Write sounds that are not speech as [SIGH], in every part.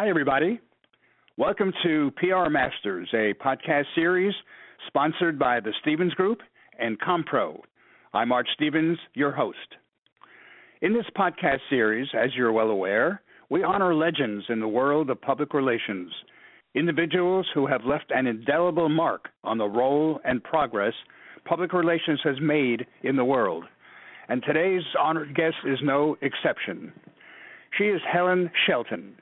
Hi, everybody. Welcome to PR Masters, a podcast series sponsored by the Stevens Group and CommPRO. I'm Art Stevens, your host. In this podcast series, as you're well aware, we honor legends in the world of public relations, individuals who have left an indelible mark on the role and progress public relations has made in the world. And today's honored guest is no exception. She is Helen Shelton,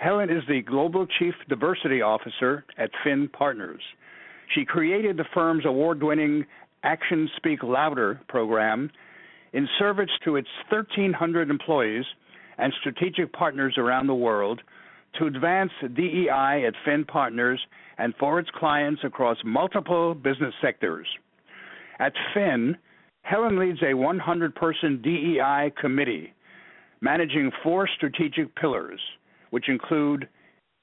Helen is the Global Chief Diversity Officer at Finn Partners. She created the firm's award winning Actions Speak Louder program in service to its 1,300 employees and strategic partners around the world to advance DEI at Finn Partners and for its clients across multiple business sectors. At Finn, Helen leads a 100 person DEI committee managing four strategic pillars which include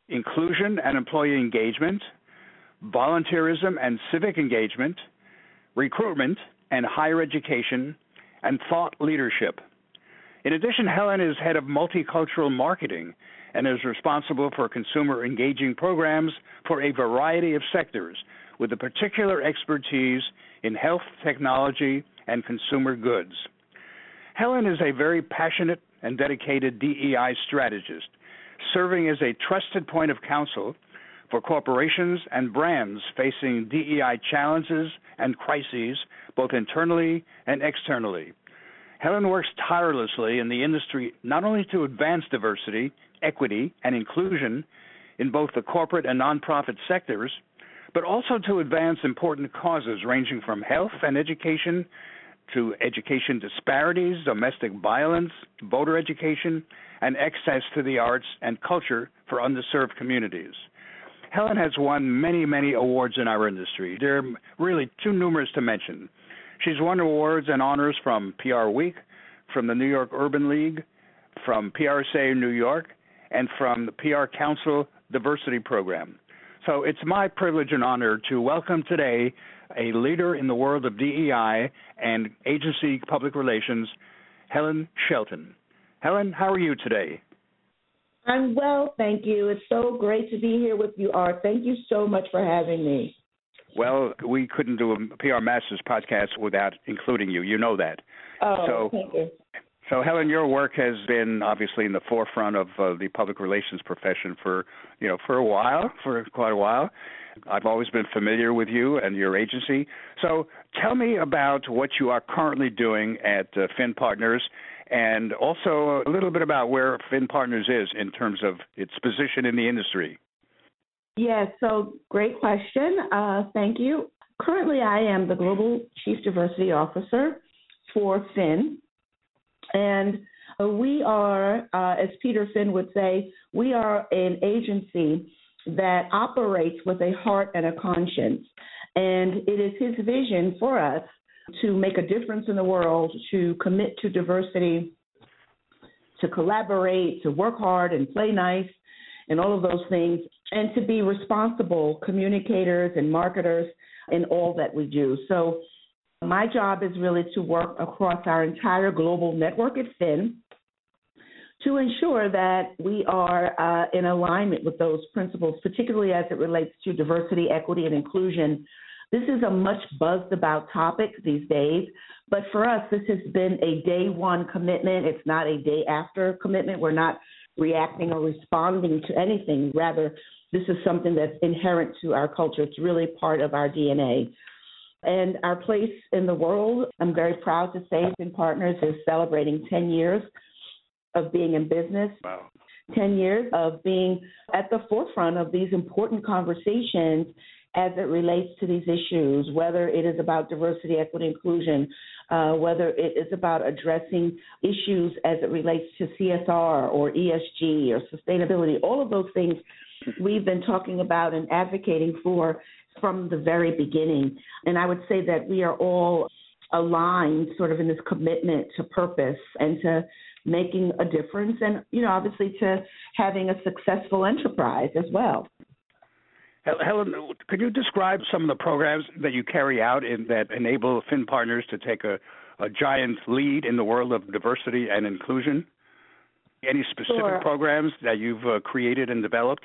inclusion and employee engagement, volunteerism and civic engagement, recruitment and higher education, and thought leadership. In addition, Helen is head of multicultural marketing and is responsible for consumer engaging programs for a variety of sectors with a particular expertise in health technology and consumer goods. Helen is a very passionate and dedicated DEI strategist serving as a trusted point of counsel for corporations and brands facing DEI challenges and crises, both internally and externally. Helen works tirelessly in the industry not only to advance diversity, equity, and inclusion in both the corporate and nonprofit sectors, but also to advance important causes ranging from health and education to education disparities, domestic violence, voter education, and access to the arts and culture for underserved communities. Helen has won many, many awards in our industry. They're really too numerous to mention. She's won awards and honors from PR Week, from the New York Urban League, from PRSA New York, and from the PR Council Diversity Program. So it's my privilege and honor to welcome today a leader in the world of DEI and agency public relations, Helen Shelton. Helen, how are you today? I'm well, thank you. It's so great to be here with you, Art. Thank you so much for having me. Well, we couldn't do a PR Masters podcast without including you. You know that. Oh, so, thank you. So, Helen, your work has been obviously in the forefront of uh, the public relations profession for you know for a while, for quite a while. I've always been familiar with you and your agency. So, tell me about what you are currently doing at uh, Finn Partners and also a little bit about where Finn Partners is in terms of its position in the industry. Yes, so great question. Uh, thank you. Currently, I am the Global Chief Diversity Officer for Finn. And we are, uh, as Peter Finn would say, we are an agency that operates with a heart and a conscience. And it is his vision for us to make a difference in the world, to commit to diversity, to collaborate, to work hard and play nice, and all of those things, and to be responsible communicators and marketers in all that we do. So, my job is really to work across our entire global network at Finn to ensure that we are uh, in alignment with those principles, particularly as it relates to diversity, equity, and inclusion this is a much buzzed about topic these days, but for us, this has been a day one commitment. It's not a day after commitment. We're not reacting or responding to anything. Rather, this is something that's inherent to our culture. It's really part of our DNA. And our place in the world, I'm very proud to say, Finn Partners is celebrating 10 years of being in business. Wow. 10 years of being at the forefront of these important conversations as it relates to these issues, whether it is about diversity, equity, inclusion, uh, whether it is about addressing issues as it relates to CSR or ESG or sustainability, all of those things we've been talking about and advocating for from the very beginning. And I would say that we are all aligned sort of in this commitment to purpose and to making a difference and you know obviously to having a successful enterprise as well Helen, could you describe some of the programs that you carry out in, that enable Finn Partners to take a, a giant lead in the world of diversity and inclusion? any specific sure. programs that you've uh, created and developed?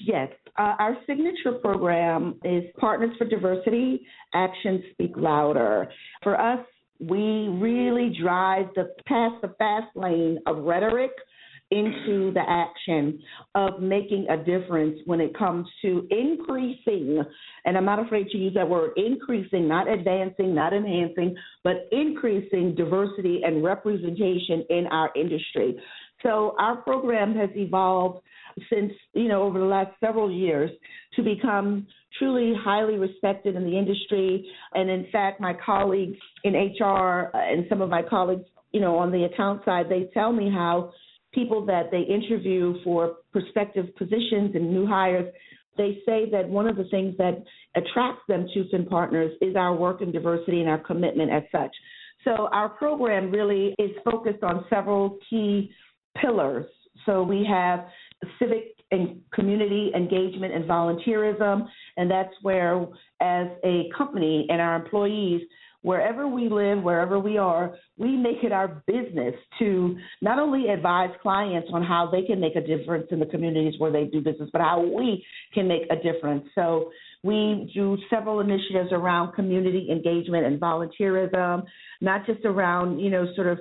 Yes. Uh, our signature program is Partners for Diversity Actions Speak Louder. For us, we really drive the past the fast lane of rhetoric into the action of making a difference when it comes to increasing, and I'm not afraid to use that word, increasing, not advancing, not enhancing, but increasing diversity and representation in our industry. So our program has evolved since, you know, over the last several years to become truly highly respected in the industry. And in fact, my colleagues in HR and some of my colleagues, you know, on the account side, they tell me how people that they interview for prospective positions and new hires, they say that one of the things that attracts them to Finn Partners is our work in diversity and our commitment as such. So our program really is focused on several key pillars. So we have civic and community engagement and volunteerism, and that's where, as a company and our employees, wherever we live, wherever we are, we make it our business to not only advise clients on how they can make a difference in the communities where they do business, but how we can make a difference. So we do several initiatives around community engagement and volunteerism, not just around, you know, sort of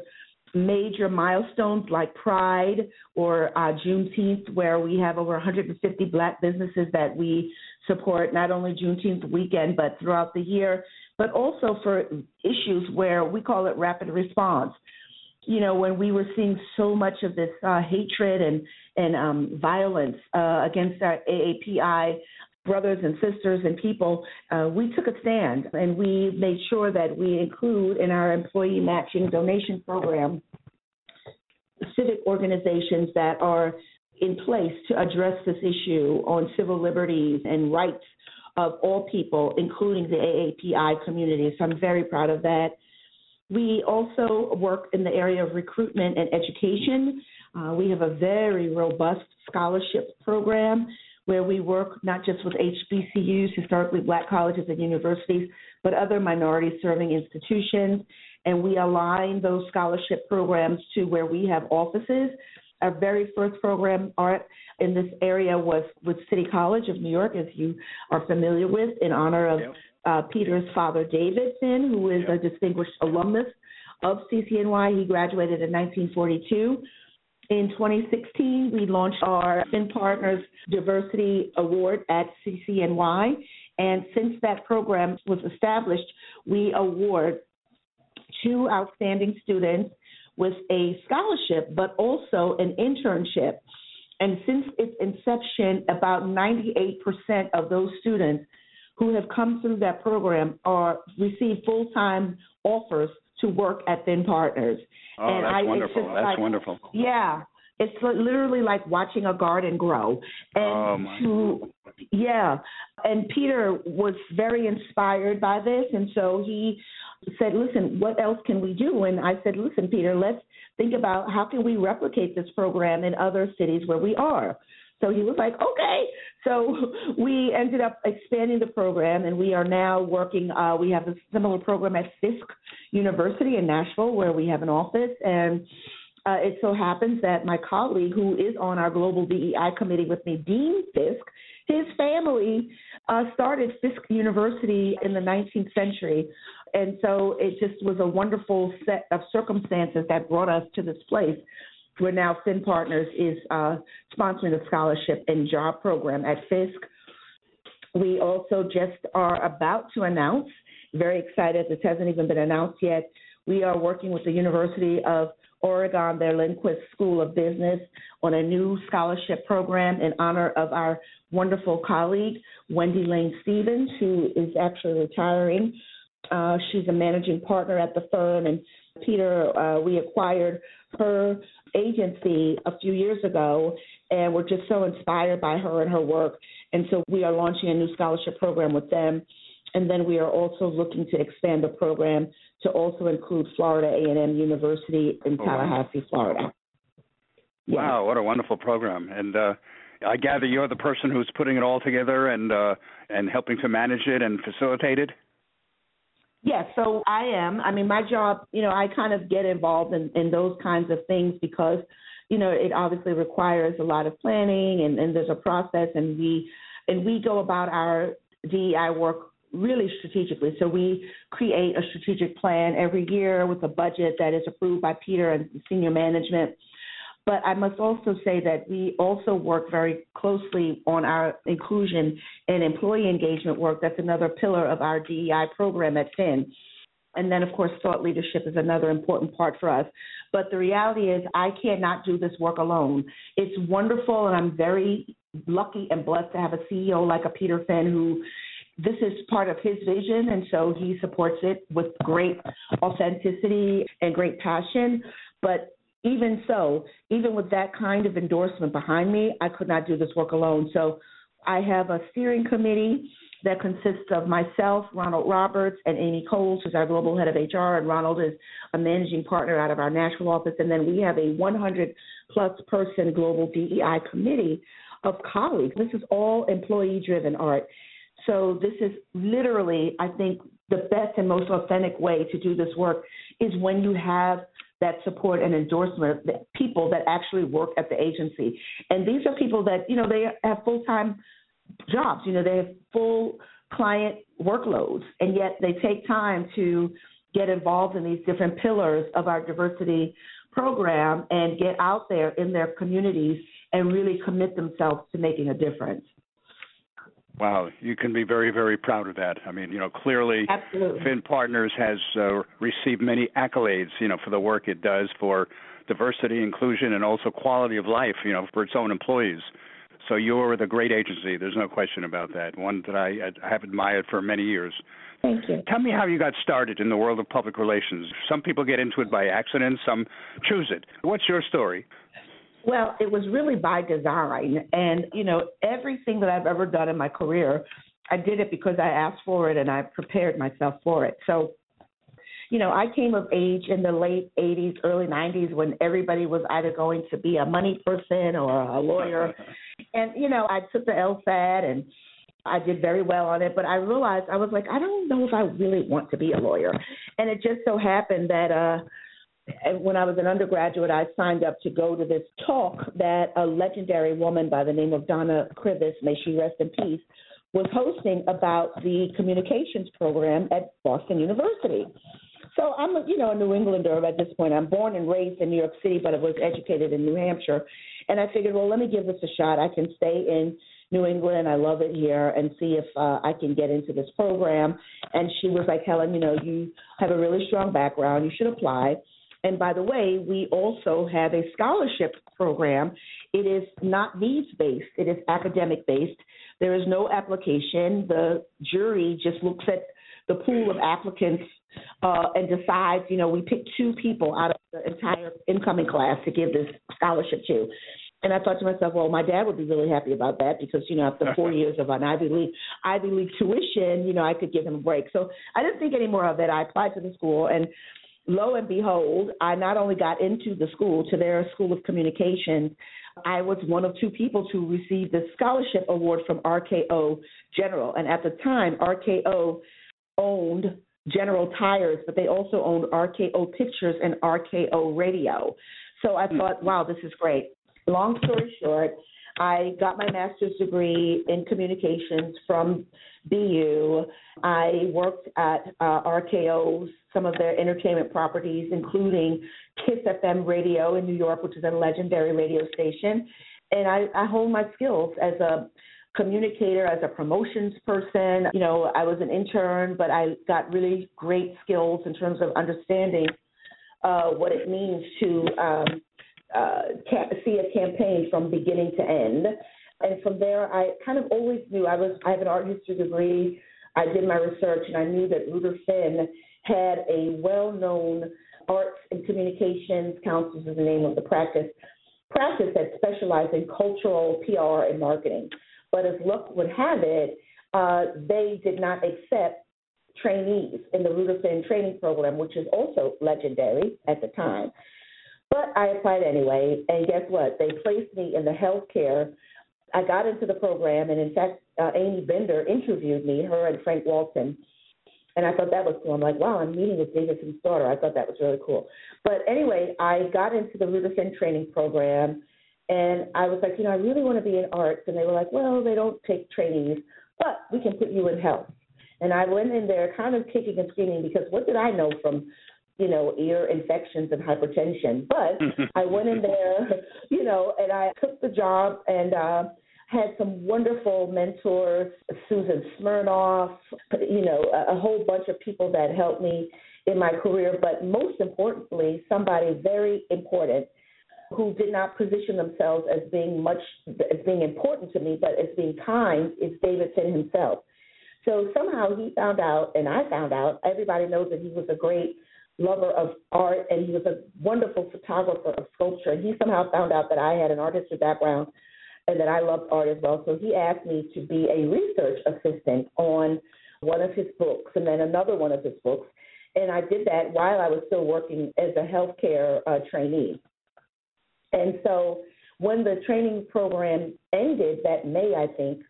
major milestones like Pride or uh, Juneteenth, where we have over 150 black businesses that we support not only Juneteenth weekend, but throughout the year but also for issues where we call it rapid response. You know, when we were seeing so much of this uh, hatred and and um, violence uh, against our AAPI brothers and sisters and people, uh, we took a stand and we made sure that we include in our employee matching donation program civic organizations that are in place to address this issue on civil liberties and rights of all people, including the AAPI community. So I'm very proud of that. We also work in the area of recruitment and education. Uh, we have a very robust scholarship program where we work not just with HBCUs, historically black colleges and universities, but other minority serving institutions. And we align those scholarship programs to where we have offices. Our very first program, Art, in this area was with City College of New York, as you are familiar with, in honor of yep. uh, Peter's father, David Finn, who is yep. a distinguished alumnus of CCNY. He graduated in 1942. In 2016, we launched our Finn Partners Diversity Award at CCNY. And since that program was established, we award two outstanding students with a scholarship, but also an internship and since its inception, about 98% of those students who have come through that program are receive full time offers to work at Finn Partners. Oh, and that's I, wonderful. That's like, wonderful. Yeah. It's literally like watching a garden grow. And oh, to, yeah. And Peter was very inspired by this. And so he said, listen, what else can we do? And I said, listen, Peter, let's think about how can we replicate this program in other cities where we are. So he was like, okay. So [LAUGHS] we ended up expanding the program, and we are now working. Uh, we have a similar program at Fisk University in Nashville, where we have an office. And uh, it so happens that my colleague, who is on our global DEI committee with me, Dean Fisk, his family uh, started Fisk University in the 19th century and so it just was a wonderful set of circumstances that brought us to this place where now Finn Partners is uh, sponsoring a scholarship and job program at Fisk. We also just are about to announce, very excited, this hasn't even been announced yet. We are working with the University of Oregon, their Lundquist School of Business, on a new scholarship program in honor of our wonderful colleague, Wendy Lane Stevens, who is actually retiring uh, she's a managing partner at the firm, and Peter, uh, we acquired her agency a few years ago, and we're just so inspired by her and her work. And so we are launching a new scholarship program with them, and then we are also looking to expand the program to also include Florida A&M University in oh, Tallahassee, Florida. Wow, what a wonderful program! And uh, I gather you're the person who's putting it all together and uh, and helping to manage it and facilitate it. Yes, so I am. I mean, my job, you know, I kind of get involved in, in those kinds of things because you know, it obviously requires a lot of planning and, and there's a process and we and we go about our DEI work really strategically. So we create a strategic plan every year with a budget that is approved by Peter and senior management. But I must also say that we also work very closely on our inclusion and employee engagement work. That's another pillar of our DEI program at Finn. And then, of course, thought leadership is another important part for us. But the reality is, I cannot do this work alone. It's wonderful, and I'm very lucky and blessed to have a CEO like a Peter Finn who this is part of his vision, and so he supports it with great authenticity and great passion. But even so, even with that kind of endorsement behind me, I could not do this work alone. So I have a steering committee that consists of myself, Ronald Roberts, and Amy Coles, who's our global head of HR, and Ronald is a managing partner out of our national office. And then we have a 100 plus person global DEI committee of colleagues. This is all employee driven art. So this is literally, I think, the best and most authentic way to do this work is when you have that support and endorsement of people that actually work at the agency. And these are people that, you know, they have full time jobs, you know, they have full client workloads, and yet they take time to get involved in these different pillars of our diversity program and get out there in their communities and really commit themselves to making a difference. Wow, you can be very, very proud of that. I mean, you know, clearly, Absolutely. Finn Partners has uh, received many accolades, you know, for the work it does for diversity, inclusion, and also quality of life, you know, for its own employees. So you're the great agency. There's no question about that. One that I, I have admired for many years. Thank you. Tell me how you got started in the world of public relations. Some people get into it by accident, some choose it. What's your story? Well, it was really by design. And, you know, everything that I've ever done in my career, I did it because I asked for it and I prepared myself for it. So, you know, I came of age in the late 80s, early 90s when everybody was either going to be a money person or a lawyer. [LAUGHS] And, you know, I took the LSAT and I did very well on it, but I realized I was like, I don't know if I really want to be a lawyer. And it just so happened that uh when I was an undergraduate, I signed up to go to this talk that a legendary woman by the name of Donna Krivis, may she rest in peace, was hosting about the communications program at Boston University. So I'm, you know, a New Englander at this point. I'm born and raised in New York City, but I was educated in New Hampshire. And I figured, well, let me give this a shot. I can stay in New England. I love it here, and see if uh, I can get into this program. And she was like, Helen, you know, you have a really strong background. You should apply. And by the way, we also have a scholarship program. It is not needs based, it is academic based. There is no application. The jury just looks at the pool of applicants uh, and decides, you know, we pick two people out of the entire incoming class to give this scholarship to. And I thought to myself, well, my dad would be really happy about that because, you know, after four [LAUGHS] years of an Ivy League Ivy League tuition, you know, I could give him a break. So I didn't think any more of it. I applied to the school and lo and behold, I not only got into the school, to their School of Communications, I was one of two people to receive the scholarship award from RKO General. And at the time, RKO owned General Tires, but they also owned RKO Pictures and RKO Radio. So I mm. thought, wow, this is great. Long story short, I got my master's degree in communications from BU. I worked at uh, RKO's some of their entertainment properties, including Kiss FM Radio in New York, which is a legendary radio station. And I, I honed my skills as a communicator, as a promotions person. You know, I was an intern, but I got really great skills in terms of understanding uh, what it means to um, uh, see a campaign from beginning to end. And from there, I kind of always knew I was. I have an art history degree. I did my research, and I knew that Ruder Finn had a well-known arts and communications council is the name of the practice practice that specialized in cultural PR and marketing. But as luck would have it, uh, they did not accept trainees in the Ruder Finn training program, which is also legendary at the time. But I applied anyway, and guess what? They placed me in the healthcare. I got into the program, and in fact, uh, Amy Binder interviewed me, her and Frank Walton And I thought that was cool. I'm like, wow, I'm meeting with David Finn's daughter. I thought that was really cool. But anyway, I got into the Ruder Finn training program, and I was like, you know, I really want to be in arts. And they were like, well, they don't take trainees, but we can put you in health. And I went in there kind of kicking and screaming because what did I know from you know, ear infections and hypertension. But [LAUGHS] I went in there, you know, and I took the job and uh had some wonderful mentors, Susan Smirnoff, you know, a, a whole bunch of people that helped me in my career, but most importantly, somebody very important who did not position themselves as being much as being important to me, but as being kind is David Finn himself. So somehow he found out, and I found out. Everybody knows that he was a great lover of art, and he was a wonderful photographer of sculpture. He somehow found out that I had an artistic background and that I loved art as well. So he asked me to be a research assistant on one of his books and then another one of his books. And I did that while I was still working as a healthcare uh, trainee. And so when the training program ended that May, I think,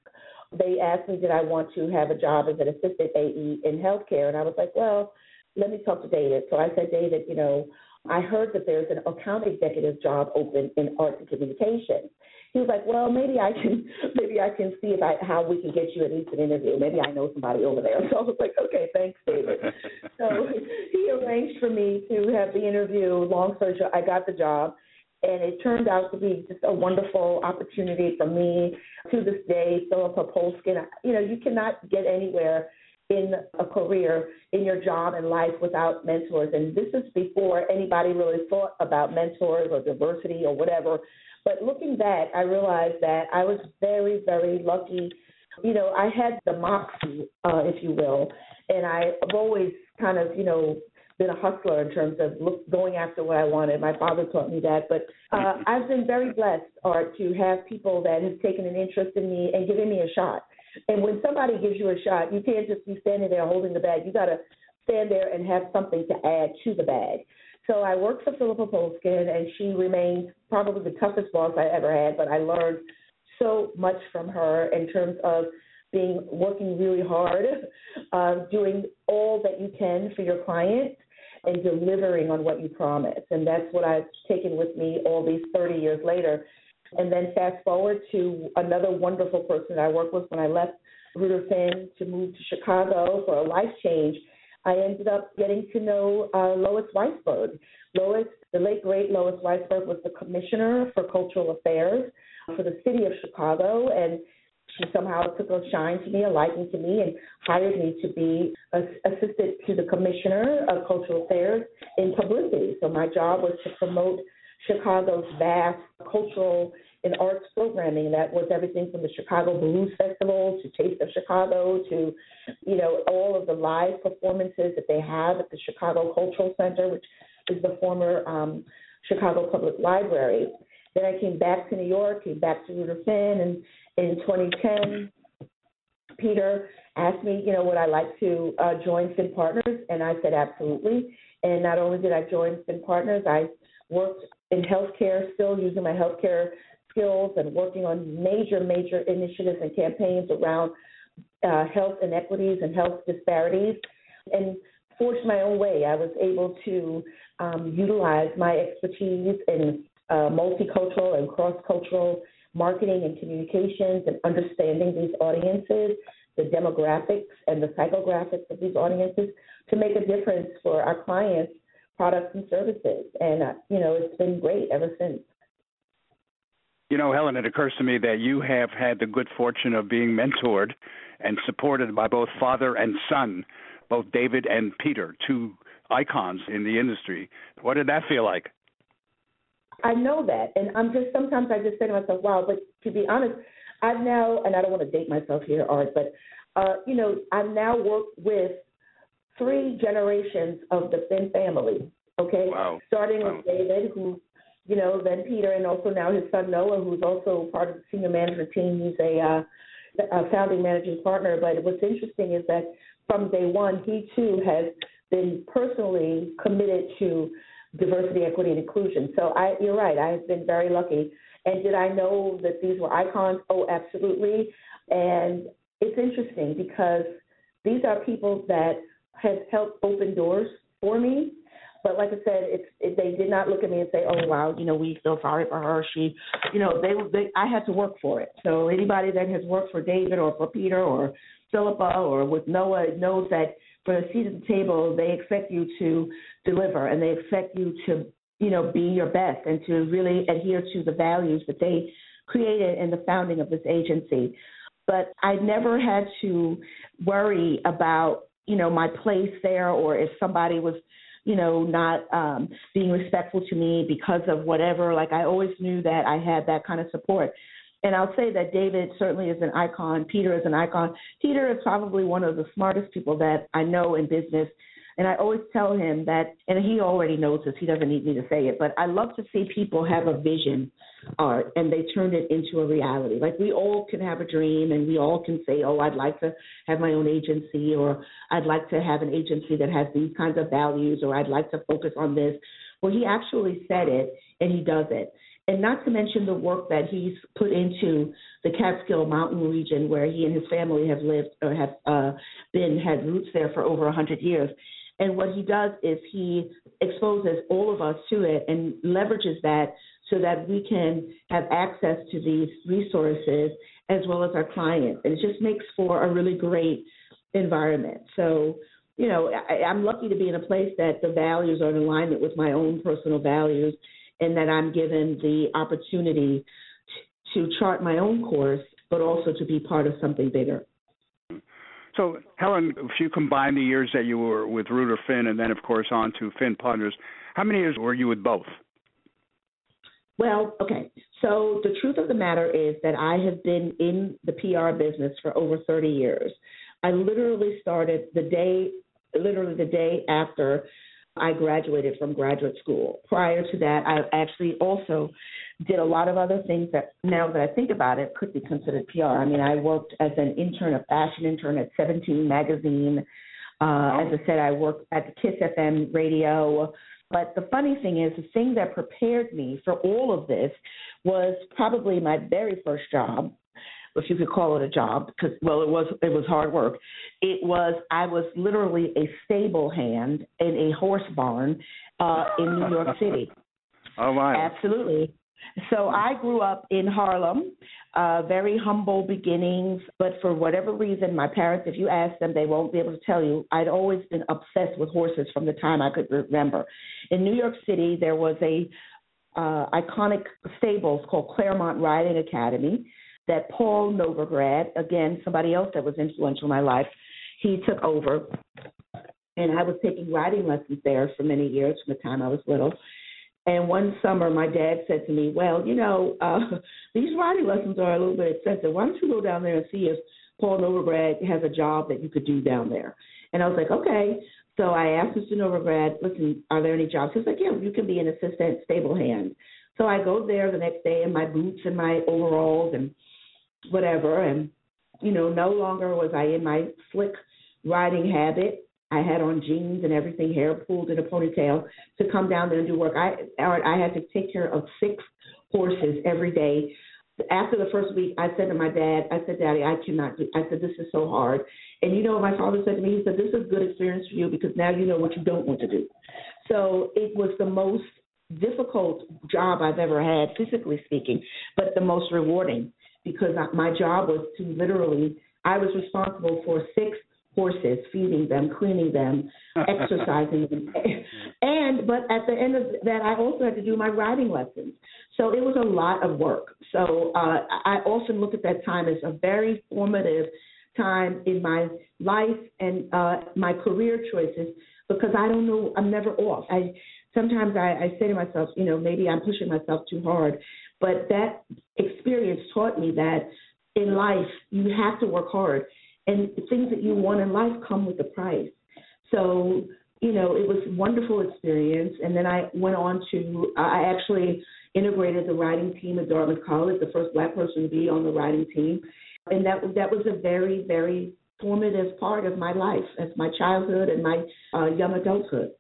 they asked me did I want to have a job as an assistant AE in healthcare, and I was like, well, let me talk to David. So I said, David, you know, I heard that there's an account executive job open in arts and communications. He was like, well, maybe I can, [LAUGHS] maybe I can see if I how we can get you at least an interview. Maybe I know somebody over there. [LAUGHS] So I was like, okay, thanks, David. [LAUGHS] so he arranged for me to have the interview. Long story short, I got the job, and it turned out to be just a wonderful opportunity for me. To this day, Philippa Polskin, you know, you cannot get anywhere in a career, in your job and life without mentors. And this is before anybody really thought about mentors or diversity or whatever. But looking back, I realized that I was very, very lucky. You know, I had the moxie, uh, if you will, and I've always kind of, you know, been a hustler in terms of look, going after what I wanted. My father taught me that, but uh, I've been very blessed, Art, to have people that have taken an interest in me and given me a shot. And when somebody gives you a shot, you can't just be standing there holding the bag. You got to stand there and have something to add to the bag. So I worked for Philippa Polskin, and she remained probably the toughest boss I ever had. But I learned so much from her in terms of being working really hard, [LAUGHS] uh, doing all that you can for your client, and delivering on what you promise. And that's what I've taken with me all these 30 years later. And then fast forward to another wonderful person I worked with when I left Ruder Finn to move to Chicago for a life change. I ended up getting to know uh, Lois Weisberg. Lois, the late great Lois Weisberg, was the commissioner for cultural affairs for the city of Chicago, and she somehow took a shine to me, a liking to me, and hired me to be assistant to the commissioner of cultural affairs in publicity. So my job was to promote Chicago's vast cultural and arts programming. That was everything from the Chicago Blues Festival to Taste of Chicago to, you know, all of the live performances that they have at the Chicago Cultural Center, which is the former um, Chicago Public Library. Then I came back to New York, came back to Ruder Finn, and in 2010, Peter asked me, you know, would I like to uh, join Finn Partners, and I said absolutely. And not only did I join Finn Partners, I worked in healthcare, still using my healthcare skills and working on major, major initiatives and campaigns around uh, health inequities and health disparities, and forged my own way. I was able to um, utilize my expertise in uh, multicultural and cross-cultural marketing and communications and understanding these audiences, the demographics and the psychographics of these audiences to make a difference for our clients products and services. And, uh, you know, it's been great ever since. You know, Helen, it occurs to me that you have had the good fortune of being mentored and supported by both father and son, both David and Peter, two icons in the industry. What did that feel like? I know that, and I'm just sometimes I just say to myself, "Wow!" But to be honest, I've now, and I don't want to date myself here, Art, but uh, you know, I've now worked with three generations of the Finn family. Okay, wow. starting wow. with David, who, you know, then Peter, and also now his son Noah, who's also part of the senior management team. He's a, uh, a founding managing partner. But what's interesting is that from day one, he too has been personally committed to diversity, equity, and inclusion. So I, you're right. I have been very lucky. And did I know that these were icons? Oh, absolutely. And it's interesting because these are people that has helped open doors for me. But like I said, it's it, they did not look at me and say, "Oh wow, you know, we feel sorry for her." She, you know, they they I had to work for it. So anybody that has worked for David or for Peter or Philippa or with Noah knows that for a seat at the table, they expect you to deliver and they expect you to, you know, be your best and to really adhere to the values that they created in the founding of this agency. But I never had to worry about, you know, my place there or if somebody was, you know, not um being respectful to me because of whatever. Like I always knew that I had that kind of support. And I'll say that David certainly is an icon. Peter is an icon. Peter is probably one of the smartest people that I know in business. And I always tell him that, and he already knows this, he doesn't need me to say it, but I love to see people have a vision art uh, and they turn it into a reality. Like we all can have a dream and we all can say, oh, I'd like to have my own agency or I'd like to have an agency that has these kinds of values or I'd like to focus on this. Well, he actually said it and he does it and not to mention the work that he's put into the Catskill Mountain region, where he and his family have lived or have uh, been had roots there for over a hundred years. And what he does is he exposes all of us to it and leverages that so that we can have access to these resources as well as our clients. And it just makes for a really great environment. So, you know, I, I'm lucky to be in a place that the values are in alignment with my own personal values and that I'm given the opportunity to chart my own course, but also to be part of something bigger. So, Helen, if you combine the years that you were with Ruder Finn and then, of course, on to Finn Partners, how many years were you with both? Well, okay. So the truth of the matter is that I have been in the PR business for over 30 years. I literally started the day, literally the day after I graduated from graduate school. Prior to that, I actually also did a lot of other things that now that I think about it could be considered PR. I mean, I worked as an intern, a fashion intern at 17 magazine. Uh, as I said, I worked at the Kiss FM radio. But the funny thing is, the thing that prepared me for all of this was probably my very first job, if you could call it a job, because well, it was it was hard work. It was I was literally a stable hand in a horse barn uh, in New York City. [LAUGHS] Oh my! Absolutely. So I grew up in Harlem, uh, very humble beginnings, but for whatever reason, my parents, if you ask them, they won't be able to tell you. I'd always been obsessed with horses from the time I could remember. In New York City, there was a uh, iconic stables called Claremont Riding Academy that Paul Novograd, again, somebody else that was influential in my life, he took over. And I was taking riding lessons there for many years from the time I was little. And one summer, my dad said to me, Well, you know, uh, [LAUGHS] these riding lessons are a little bit expensive. Why don't you go down there and see if Paul Novograd has a job that you could do down there? And I was like, Okay. So I asked Mr. Novograd, Listen, are there any jobs? He's like, Yeah, you can be an assistant stable hand. So I go there the next day in my boots and my overalls and whatever. And, you know, no longer was I in my slick riding habit. I had on jeans and everything, hair pulled in a ponytail to come down there and do work. I I had to take care of six horses every day. After the first week, I said to my dad, I said, Daddy, I cannot do. I said, this is so hard. And you know what my father said to me? He said, this is good experience for you because now you know what you don't want to do. So it was the most difficult job I've ever had, physically speaking, but the most rewarding because my job was to literally, I was responsible for six horses, feeding them, cleaning them, [LAUGHS] exercising them. And, but at the end of that, I also had to do my riding lessons. So it was a lot of work. So uh, I often look at that time as a very formative time in my life and uh, my career choices because I don't know, I'm never off. I sometimes I, I say to myself, you know, maybe I'm pushing myself too hard, but that experience taught me that in life you have to work hard, and things that you want in life come with a price. So you know, it was a wonderful experience. And then I went on to, I actually integrated the writing team at Dartmouth College, the first black person to be on the writing team. And that, that was a very, very formative part of my life as my childhood and my uh, young adulthood.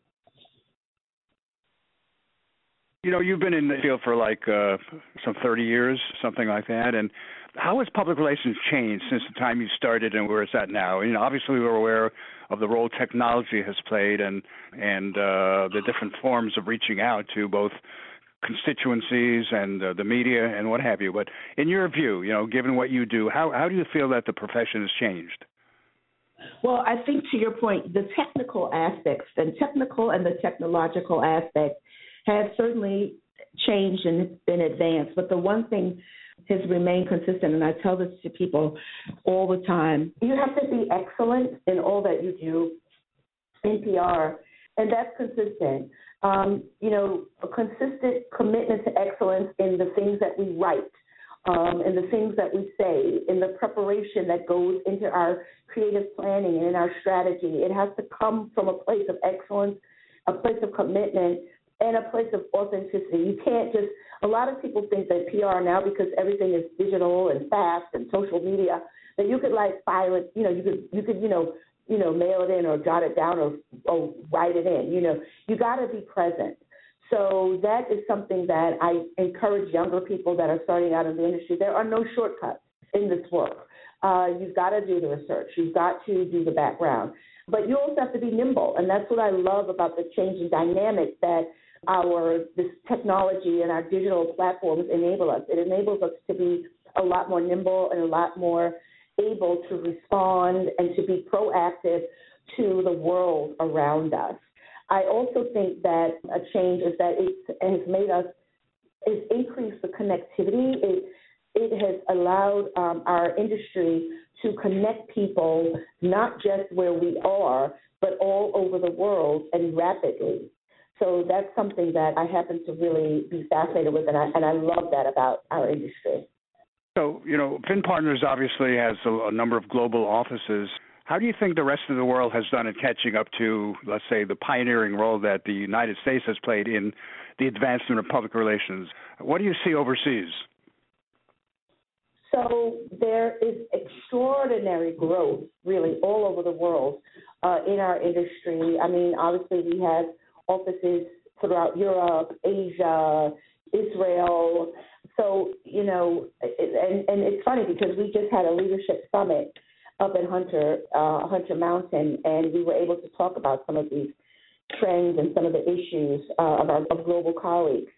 You know, you've been in the field for like uh, some 30 years, something like that. And how has public relations changed since the time you started and where it's at now? You know, obviously we're aware of the role technology has played and and uh, the different forms of reaching out to both constituencies and uh, the media and what have you. But in your view, you know, given what you do, how how do you feel that the profession has changed? Well, I think to your point, the technical aspects, the technical and the technological aspects, have certainly changed and been advanced. But the one thing has remained consistent, and I tell this to people all the time you have to be excellent in all that you do in PR, and that's consistent. Um, you know, a consistent commitment to excellence in the things that we write, um, in the things that we say, in the preparation that goes into our creative planning and in our strategy. It has to come from a place of excellence, a place of commitment, and a place of authenticity. You can't just a lot of people think that PR now because everything is digital and fast and social media that you could like file it, you know, you could you could, you know, you know, mail it in or jot it down or or write it in. You know, you got to be present. So that is something that I encourage younger people that are starting out in the industry. There are no shortcuts in this work. Uh, you've got to do the research. You've got to do the background. But you also have to be nimble, and that's what I love about the changing dynamic that our this technology and our digital platforms enable us. It enables us to be a lot more nimble and a lot more able to respond and to be proactive to the world around us. I also think that a change is that it has made us, it's increased the connectivity. It, it has allowed um, our industry to connect people not just where we are, but all over the world and rapidly. So that's something that I happen to really be fascinated with, and I, and I love that about our industry. So, you know, Finn Partners obviously has a, a number of global offices. How do you think the rest of the world has done in catching up to, let's say, the pioneering role that the United States has played in the advancement of public relations? What do you see overseas? So there is extraordinary growth, really, all over the world uh, in our industry. I mean, obviously, we have offices throughout Europe, Asia, Israel. So, you know, and, and it's funny because we just had a leadership summit up at Hunter, uh, Hunter Mountain, and we were able to talk about some of these trends and some of the issues uh, of our of global colleagues.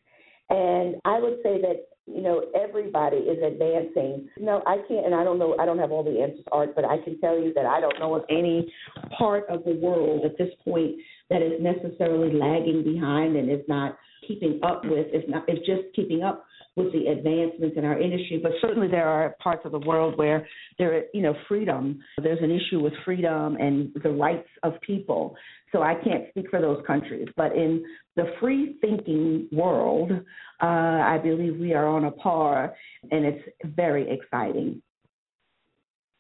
And I would say that you know everybody is advancing. Know, I can't, and I don't know, I don't have all the answers, Art, but I can tell you that I don't know of any part of the world at this point that is necessarily lagging behind and is not keeping up with, is not, is just keeping up with the advancements in our industry. But certainly there are parts of the world where there, you know, freedom. There's an issue with freedom and the rights of people. So I can't speak for those countries. But in the free thinking world, uh, I believe we are on a par, and it's very exciting.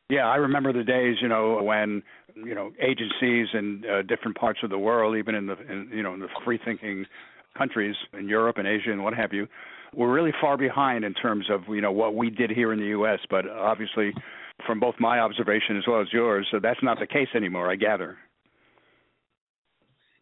Yeah, I remember the days, you know, when you know agencies in uh, different parts of the world, even in the in, you know in the free thinking countries in Europe and Asia and what have you, were really far behind in terms of you know what we did here in the U.S. But obviously, from both my observation as well as yours, so that's not the case anymore. I gather.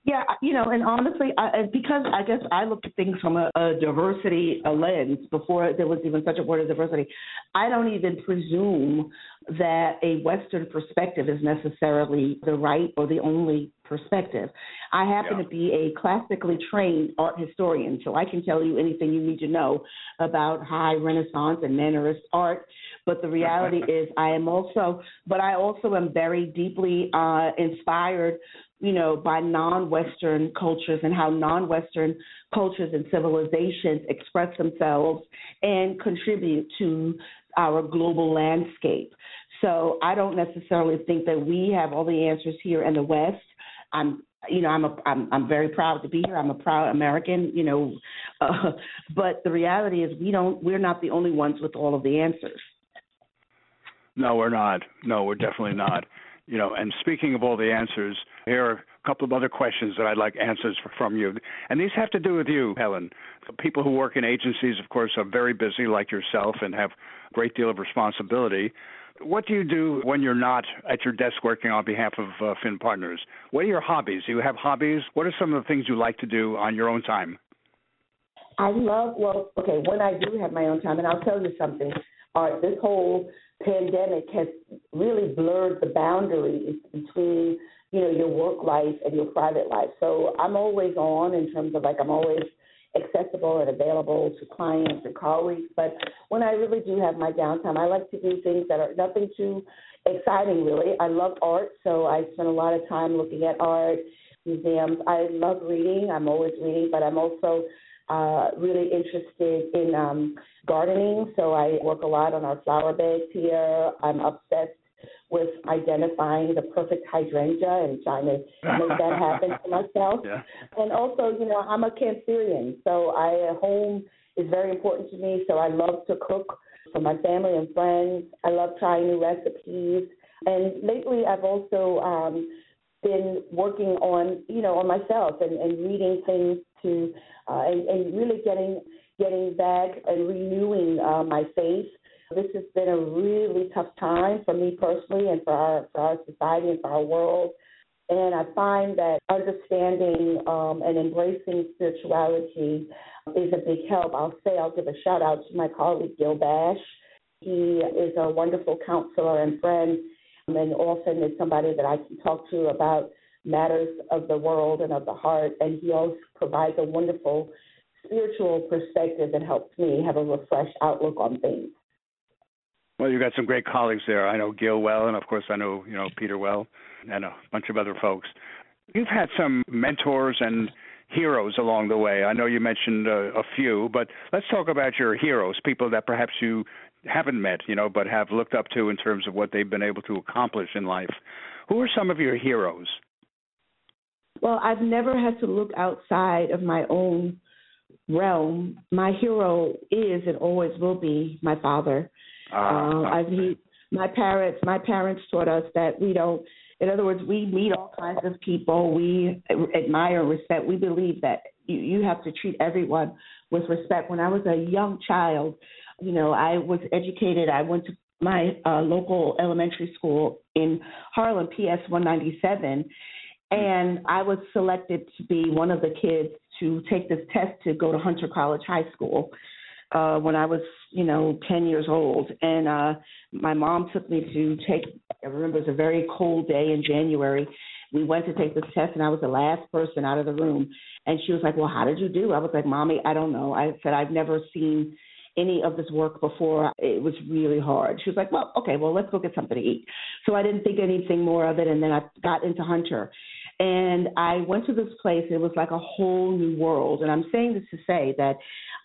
Yeah, you know, and honestly, I, because I guess I look at things from a, a diversity a lens before there was even such a word as diversity. I don't even presume that a Western perspective is necessarily the right or the only perspective. I happen yeah. to be a classically trained art historian, so I can tell you anything you need to know about high Renaissance and Mannerist art. But the reality [LAUGHS] is, I am also, but I also am very deeply uh, inspired you know, by non-Western cultures and how non-Western cultures and civilizations express themselves and contribute to our global landscape. So I don't necessarily think that we have all the answers here in the West. I'm you know I'm a I'm I'm very proud to be here. I'm a proud American, you know, [LAUGHS] uh, but the reality is we don't we're not the only ones with all of the answers. No, we're not. No, we're definitely not. You know, and speaking of all the answers, here are a couple of other questions that I'd like answers from you. And these have to do with you, Helen. People who work in agencies, of course, are very busy, like yourself, and have a great deal of responsibility. What do you do when you're not at your desk working on behalf of uh, Finn Partners? What are your hobbies? Do you have hobbies? What are some of the things you like to do on your own time? I love, well, okay, when I do have my own time, and I'll tell you something. Art. This whole pandemic has really blurred the boundaries between you know your work life and your private life. So I'm always on in terms of like I'm always accessible and available to clients and colleagues. But when I really do have my downtime, I like to do things that are nothing too exciting really. I love art, so I spend a lot of time looking at art, museums. I love reading. I'm always reading, but I'm also uh, really interested in um, gardening. So I work a lot on our flower beds here. I'm obsessed with identifying the perfect hydrangea and trying to make that happen for myself. [LAUGHS] Yeah. And also, you know, I'm a Cancerian, so I home is very important to me. So I love to cook for my family and friends. I love trying new recipes. And lately, I've also um, been working on, you know, on myself and, and reading things to, uh, and, and really getting getting back and renewing uh, my faith. This has been a really tough time for me personally and for our for our society and for our world. And I find that understanding um, and embracing spirituality is a big help. I'll say I'll give a shout out to my colleague Gil Bashe. He is a wonderful counselor and friend, and often is somebody that I can talk to about matters of the world and of the heart. And he also provides a wonderful spiritual perspective that helps me have a refreshed outlook on things. Well, you've got some great colleagues there. I know Gil well, and of course I know you know Peter well, and a bunch of other folks. You've had some mentors and heroes along the way. I know you mentioned uh, a few, but let's talk about your heroes, people that perhaps you haven't met, you know, but have looked up to in terms of what they've been able to accomplish in life. Who are some of your heroes? Well, I've never had to look outside of my own realm. My hero is and always will be my father. Uh, uh, I've he, my parents. My parents taught us that we don't. In other words, we meet all kinds of people. We admire, respect. We believe that you, you have to treat everyone with respect. When I was a young child, you know, I was educated. I went to my uh, local elementary school in Harlem, PS 197, and I was selected to be one of the kids to take this test to go to Hunter College High School uh, when I was, you know, 10 years old. And uh, my mom took me to take, I remember it was a very cold day in January. We went to take this test, and I was the last person out of the room. And she was like, Well, how did you do? I was like, Mommy, I don't know. I said, I've never seen any of this work before. It was really hard. She was like, Well, okay, well, let's go get something to eat. So I didn't think anything more of it. And then I got into Hunter. And I went to this place. It was like a whole new world. And I'm saying this to say that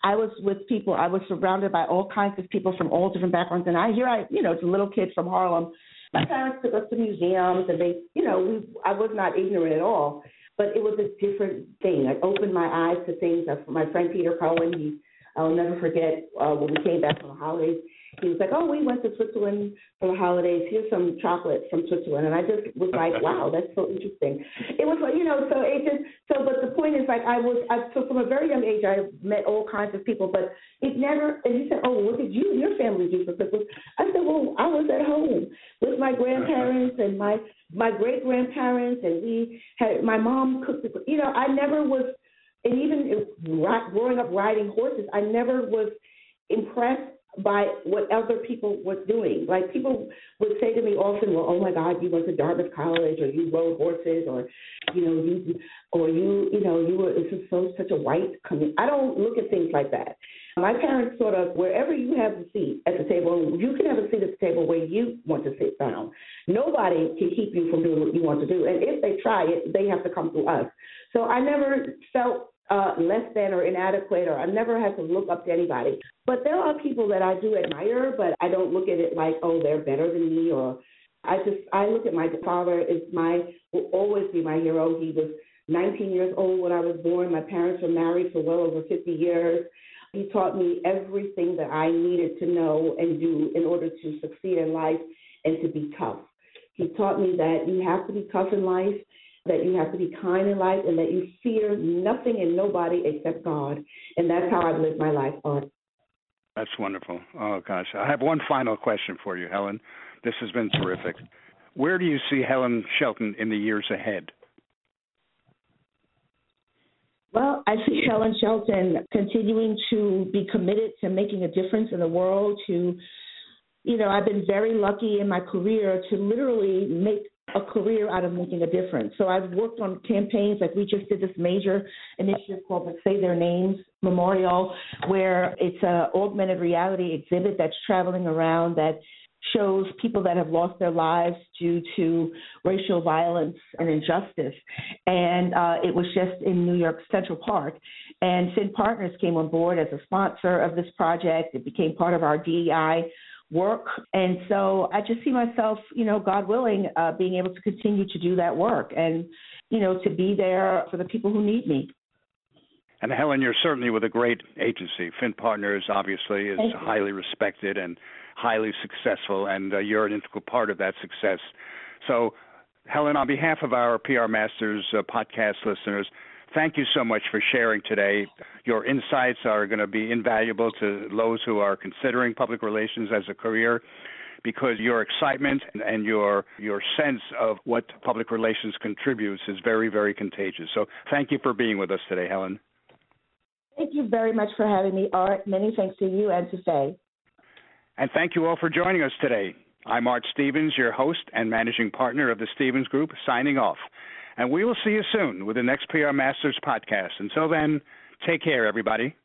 I was with people. I was surrounded by all kinds of people from all different backgrounds. And I here I, you know, it's a little kid from Harlem. My parents took us to museums, and they, you know, we, I was not ignorant at all. But it was a different thing. I opened my eyes to things. My friend Peter Cohen, he, I'll never forget uh, when we came back from the holidays he was like, "Oh, we went to Switzerland for the holidays. Here's some chocolate from Switzerland." And I just was like, [LAUGHS] "Wow, that's so interesting." It was like, you know, so it just so. But the point is, like, I was, I, so from a very young age, I met all kinds of people, but it never. And he said, "Oh, what did you and your family do for Christmas?" I said, "Well, I was at home with my grandparents and my my great grandparents, and we had my mom cooked. You know, I never was." And even growing up riding horses, I never was impressed by what other people were doing. Like people would say to me often, "Well, oh my God, you went to Dartmouth College, or you rode horses, or you know, you or you, you know, you were this is so such a white community." I don't look at things like that. My parents sort of wherever you have a seat at the table, you can have a seat at the table where you want to sit down. Nobody can keep you from doing what you want to do, and if they try it, they have to come through us. So I never felt uh, less than or inadequate, or I've never had to look up to anybody. But there are people that I do admire, but I don't look at it like, oh, they're better than me, or I just I look at my father as my will always be my hero. He was 19 years old when I was born. My parents were married for well over 50 years. He taught me everything that I needed to know and do in order to succeed in life and to be tough. He taught me that you have to be tough in life that you have to be kind in life and that you fear nothing and nobody except God. And that's how I've lived my life on. That's wonderful. Oh, gosh. I have one final question for you, Helen. This has been terrific. Where do you see Helen Shelton in the years ahead? Well, I see Helen Shelton continuing to be committed to making a difference in the world, to you know, I've been very lucky in my career to literally make a career out of making a difference. So I've worked on campaigns like we just did this major initiative called the Say Their Names Memorial, where it's an augmented reality exhibit that's traveling around that shows people that have lost their lives due to racial violence and injustice. And uh, it was just in New York Central Park. And Finn Partners came on board as a sponsor of this project. It became part of our DEI work. And so I just see myself, you know, God willing, uh, being able to continue to do that work and, you know, to be there for the people who need me. And Helen, you're certainly with a great agency. Finn Partners obviously is highly respected and highly successful, and uh, you're an integral part of that success. So, Helen, on behalf of our PR Masters uh, podcast listeners, thank you so much for sharing today. Your insights are going to be invaluable to those who are considering public relations as a career because your excitement and your your sense of what public relations contributes is very very contagious. So thank you for being with us today, Helen. Thank you very much for having me, Art. Many thanks to you and to Faye. And thank you all for joining us today. I'm Art Stevens, your host and managing partner of the Stevens Group, signing off. And we will see you soon with the next PR Masters podcast. Until then, take care, everybody.